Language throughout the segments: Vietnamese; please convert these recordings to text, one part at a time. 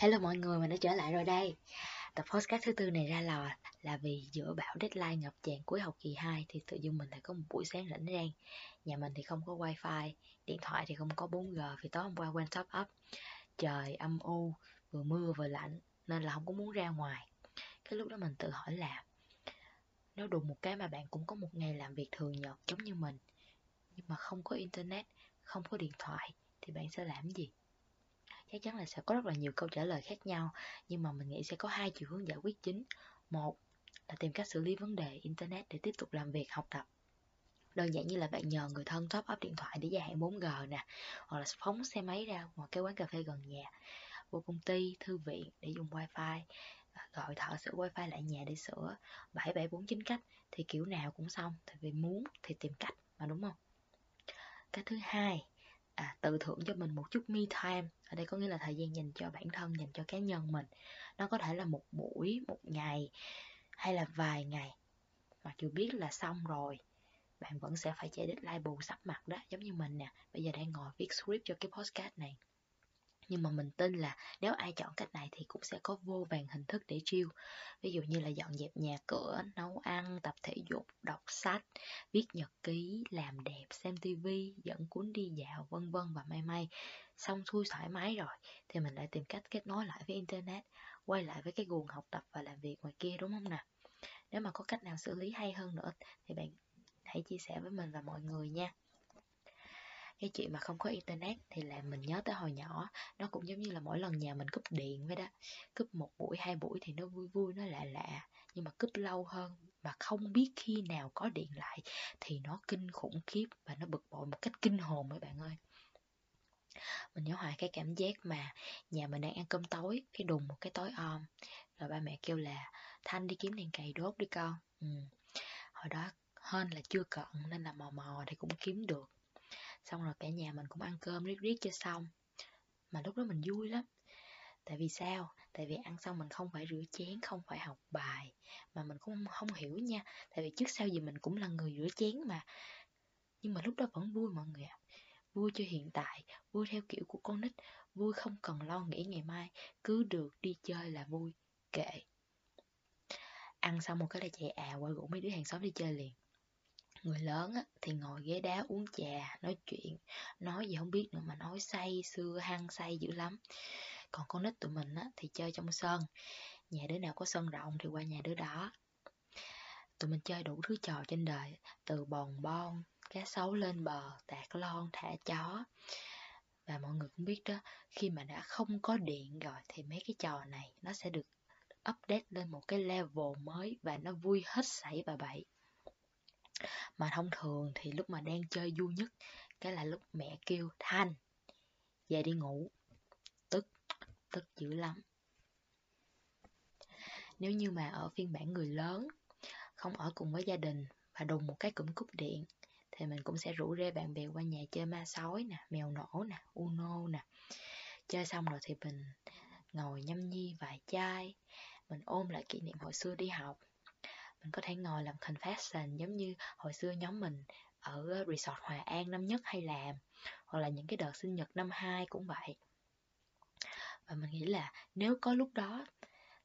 Hello mọi người, mình đã trở lại rồi đây. Tập podcast thứ tư này ra lò là vì giữa bão deadline ngập tràn cuối học kỳ 2 thì tự dưng mình lại có một buổi sáng rảnh rang. Nhà mình thì không có wifi, điện thoại thì không có 4G vì tối hôm qua quên top up. Trời âm u, vừa mưa vừa lạnh nên là không có muốn ra ngoài. Cái lúc đó mình tự hỏi là nếu đùng một cái mà bạn cũng có một ngày làm việc thường nhật giống như mình nhưng mà không có internet, không có điện thoại thì bạn sẽ làm gì? Chắc chắn là sẽ có rất là nhiều câu trả lời khác nhau, nhưng mà mình nghĩ sẽ có hai chiều hướng giải quyết chính. Một là tìm cách xử lý vấn đề internet để tiếp tục làm việc, học tập. Đơn giản như là bạn nhờ người thân top up điện thoại để gia hạn 4G nè, hoặc là phóng xe máy ra ngoài cái quán cà phê gần nhà. Vô công ty, thư viện để dùng wifi à, gọi thợ sửa wifi lại nhà để sửa. 7749 cách thì kiểu nào cũng xong, tại vì muốn thì tìm cách mà, đúng không? Cái thứ hai à, tự thưởng cho mình một chút me time. Ở đây có nghĩa là thời gian dành cho bản thân dành cho cá nhân mình. Nó có thể là một buổi một ngày hay là vài ngày. Mặc dù biết là xong rồi. Bạn vẫn sẽ phải chạy deadline bù sắp mặt đó giống như mình nè. Bây giờ đang ngồi viết script cho cái podcast này nhưng mà mình tin là nếu ai chọn cách này thì cũng sẽ có vô vàng hình thức để chiêu ví dụ như là dọn dẹp nhà cửa, nấu ăn, tập thể dục, đọc sách, viết nhật ký, làm đẹp, xem tivi dẫn cuốn đi dạo, vân vân và may may. Xong xuôi thoải mái rồi, thì mình lại tìm cách kết nối lại với internet, quay lại với cái guồng học tập và làm việc ngoài kia, đúng không nào? Nếu mà có cách nào xử lý hay hơn nữa thì bạn hãy chia sẻ với mình và mọi người nha cái chuyện mà không có internet thì là mình nhớ tới hồi nhỏ, nó cũng giống như là mỗi lần nhà mình cúp điện vậy đó, cúp một buổi, hai buổi thì nó vui vui, nó lạ lạ. Nhưng mà cúp lâu hơn mà không biết khi nào có điện lại thì nó kinh khủng khiếp và nó bực bội một cách kinh hồn mấy bạn ơi. Mình nhớ hoài cái cảm giác mà nhà mình đang ăn cơm tối, cái đùng một cái tối om, rồi ba mẹ kêu là, thanh đi kiếm đèn cày đốt đi con. Ừ. hồi đó hên là chưa cận nên là mò mò thì cũng kiếm được xong rồi cả nhà mình cũng ăn cơm riết riết cho xong. Mà lúc đó mình vui lắm. Tại vì sao? Tại vì ăn xong mình không phải rửa chén, không phải học bài. Mà mình cũng không hiểu nha. Tại vì trước sau gì mình cũng là người rửa chén mà. Nhưng mà lúc đó vẫn vui mọi người ạ. Vui cho hiện tại, vui theo kiểu của con nít. Vui không cần lo nghĩ ngày mai. Cứ được đi chơi là vui. Kệ. Ăn xong một cái là chạy à qua rủ mấy đứa hàng xóm đi chơi liền người lớn á, thì ngồi ghế đá uống trà nói chuyện nói gì không biết nữa mà nói say xưa hăng say dữ lắm. Còn con nít tụi mình á, thì chơi trong sân. Nhà đứa nào có sân rộng thì qua nhà đứa đó. Tụi mình chơi đủ thứ trò trên đời từ bòn bon cá sấu lên bờ tạt lon thả chó. Và mọi người cũng biết đó khi mà đã không có điện rồi thì mấy cái trò này nó sẽ được update lên một cái level mới và nó vui hết sảy và bậy mà thông thường thì lúc mà đang chơi vui nhất, cái là lúc mẹ kêu, thanh, về đi ngủ. Tức tức dữ lắm. Nếu như mà ở phiên bản người lớn, không ở cùng với gia đình và đùng một cái cụm cúp điện, thì mình cũng sẽ rủ rê bạn bè qua nhà chơi ma sói nè, mèo nổ nè, uno nè. Chơi xong rồi thì mình ngồi nhâm nhi vài chai, mình ôm lại kỷ niệm hồi xưa đi học mình có thể ngồi làm confession giống như hồi xưa nhóm mình ở resort Hòa An năm nhất hay làm, hoặc là những cái đợt sinh nhật năm hai cũng vậy. Và mình nghĩ là nếu có lúc đó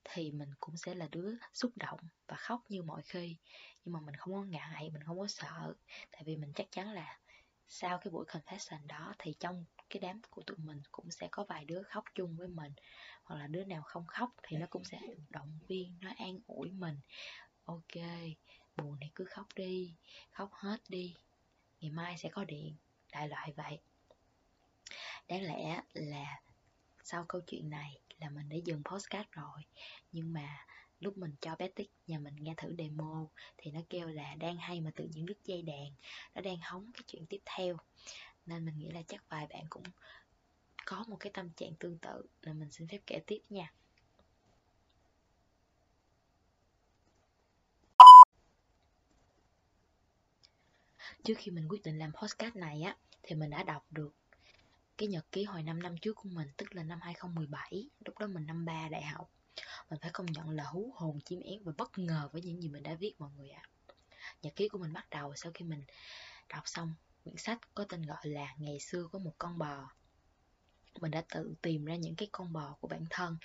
thì mình cũng sẽ là đứa xúc động và khóc như mọi khi. Nhưng mà mình không có ngại, mình không có sợ, tại vì mình chắc chắn là sau cái buổi confession đó thì trong cái đám của tụi mình cũng sẽ có vài đứa khóc chung với mình, hoặc là đứa nào không khóc thì nó cũng sẽ động viên, nó an ủi mình ok, buồn thì cứ khóc đi, khóc hết đi. Ngày mai sẽ có điện, đại loại vậy. Đáng lẽ là sau câu chuyện này là mình đã dừng postcard rồi. Nhưng mà lúc mình cho bé tích nhà mình nghe thử demo thì nó kêu là đang hay mà tự nhiên đứt dây đàn. Nó đang hóng cái chuyện tiếp theo. Nên mình nghĩ là chắc vài bạn cũng có một cái tâm trạng tương tự. Nên mình xin phép kể tiếp nha. Trước khi mình quyết định làm podcast này á, thì mình đã đọc được cái nhật ký hồi 5 năm trước của mình, tức là năm 2017 lúc đó mình năm ba đại học mình phải công nhận là hú hồn, chim én và bất ngờ với những gì mình đã viết, mọi người ạ à. nhật ký của mình bắt đầu sau khi mình đọc xong quyển sách có tên gọi là ngày xưa có một con bò mình đã tự tìm ra những cái con bò của bản thân.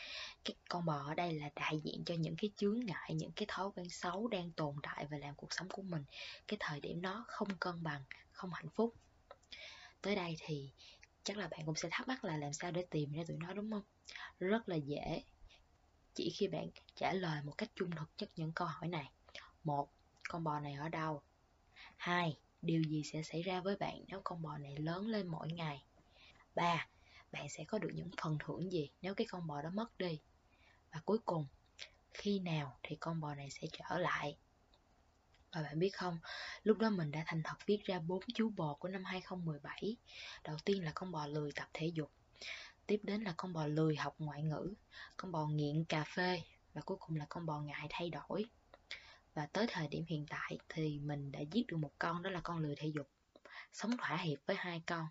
Cái con bò ở đây là đại diện cho những cái chướng ngại, những cái thói quen xấu đang tồn tại và làm cuộc sống của mình cái thời điểm nó không cân bằng, không hạnh phúc. Tới đây thì chắc là bạn cũng sẽ thắc mắc là làm sao để tìm ra tụi nó, đúng không? Rất là dễ. Chỉ khi bạn trả lời một cách trung thực nhất những câu hỏi này. Một, con bò này ở đâu? Hai, điều gì sẽ xảy ra với bạn nếu con bò này lớn lên mỗi ngày? Ba bạn sẽ có được những phần thưởng gì nếu cái con bò đó mất đi và cuối cùng khi nào thì con bò này sẽ trở lại và bạn biết không, lúc đó mình đã thành thật viết ra bốn chú bò của năm 2017. Đầu tiên là con bò lười tập thể dục. Tiếp đến là con bò lười học ngoại ngữ, con bò nghiện cà phê và cuối cùng là con bò ngại thay đổi. Và tới thời điểm hiện tại thì mình đã giết được một con đó là con lười thể dục. Sống thỏa hiệp với hai con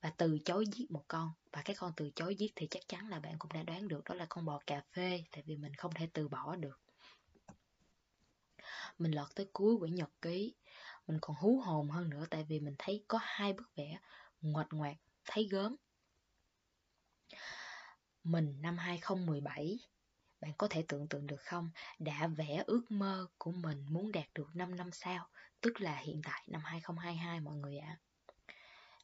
và từ chối giết một con. Và cái con từ chối giết thì chắc chắn là bạn cũng đã đoán được đó là con bò cà phê, tại vì mình không thể từ bỏ được. Mình lọt tới cuối quyển nhật ký, mình còn hú hồn hơn nữa tại vì mình thấy có hai bức vẽ ngoạch ngoạc, thấy gớm. Mình năm 2017 bạn có thể tưởng tượng được không? Đã vẽ ước mơ của mình muốn đạt được 5 năm sau tức là hiện tại năm 2022 mọi người ạ à.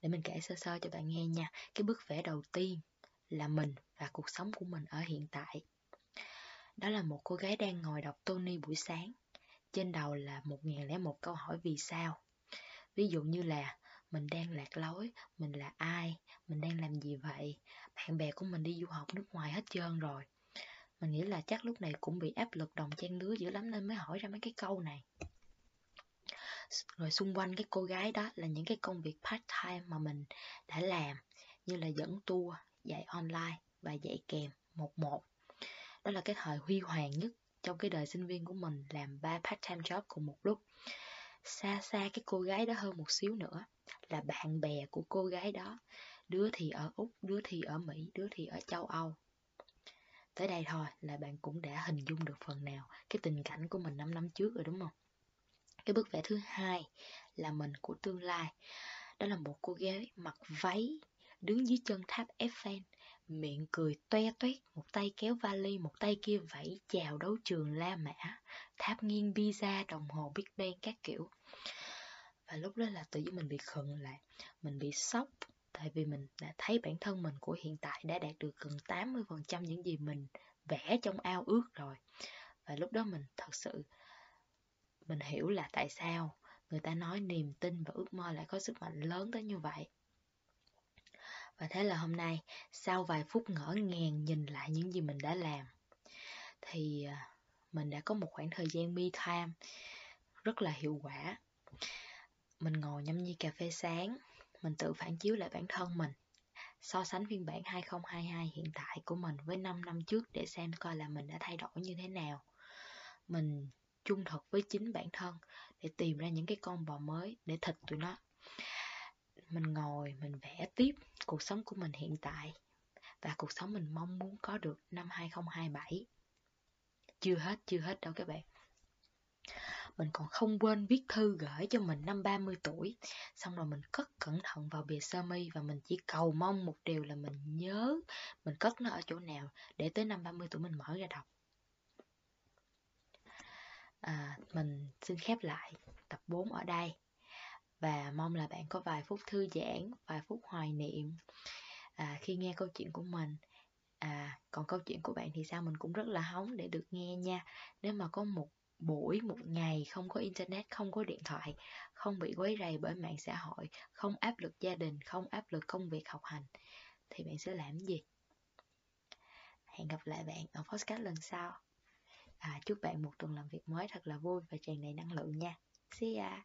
để mình kể sơ sơ cho bạn nghe nha cái bức vẽ đầu tiên là mình và cuộc sống của mình ở hiện tại đó là một cô gái đang ngồi đọc Tony buổi sáng trên đầu là một ngàn lẻ một câu hỏi vì sao. Ví dụ như là mình đang lạc lối, mình là ai, mình đang làm gì vậy, bạn bè của mình đi du học nước ngoài hết trơn rồi. Mình nghĩ là chắc lúc này cũng bị áp lực đồng trang lứa dữ lắm nên mới hỏi ra mấy cái câu này. Rồi xung quanh cái cô gái đó là những cái công việc part-time mà mình đã làm như là dẫn tour, dạy online và dạy kèm một một. Đó là cái thời huy hoàng nhất trong cái đời sinh viên của mình làm ba part-time job cùng một lúc. Xa xa cái cô gái đó hơn một xíu nữa là bạn bè của cô gái đó. Đứa thì ở Úc, đứa thì ở Mỹ, đứa thì ở châu Âu. Tới đây thôi là bạn cũng đã hình dung được phần nào cái tình cảnh của mình 5 năm trước rồi đúng không? Cái bức vẽ thứ hai là mình của tương lai. Đó là một cô gái mặc váy đứng dưới chân tháp Eiffel miệng cười toe toét, một tay kéo vali, một tay kia vẫy chào đấu trường La Mã, tháp nghiêng pizza, đồng hồ Big Ben các kiểu. Và lúc đó là tự nhiên mình bị khựng lại, mình bị sốc, tại vì mình đã thấy bản thân mình của hiện tại đã đạt được gần 80% những gì mình vẽ trong ao ước rồi. Và lúc đó mình thật sự mình hiểu là tại sao người ta nói niềm tin và ước mơ lại có sức mạnh lớn tới như vậy. Và thế là hôm nay, sau vài phút ngỡ ngàng nhìn lại những gì mình đã làm, thì à, mình đã có một khoảng thời gian me time rất là hiệu quả. Mình ngồi nhâm nhi cà phê sáng, mình tự phản chiếu lại bản thân mình, so sánh phiên bản 2022 hiện tại của mình với 5 năm trước để xem coi là mình đã thay đổi như thế nào. Mình trung thực với chính bản thân để tìm ra những cái con bò mới để thịt tụi nó mình ngồi mình vẽ tiếp cuộc sống của mình hiện tại và cuộc sống mình mong muốn có được năm 2027. Chưa hết, chưa hết đâu các bạn. Mình còn không quên viết thư gửi cho mình năm 30 tuổi Xong rồi mình cất cẩn thận vào bìa sơ mi Và mình chỉ cầu mong một điều là mình nhớ Mình cất nó ở chỗ nào Để tới năm 30 tuổi mình mở ra đọc à, Mình xin khép lại tập 4 ở đây. Và mong là bạn có vài phút thư giãn vài phút hoài niệm. À, khi nghe câu chuyện của mình à, còn câu chuyện của bạn thì sao? Mình cũng rất là hóng để được nghe nha. Nếu mà có một buổi một ngày không có internet không có điện thoại không bị quấy rầy bởi mạng xã hội không áp lực gia đình không áp lực công việc học hành thì bạn sẽ làm gì? Hẹn gặp lại bạn ở podcast lần sau à, chúc bạn một tuần làm việc mới thật là vui và tràn đầy năng lượng nha. See ya.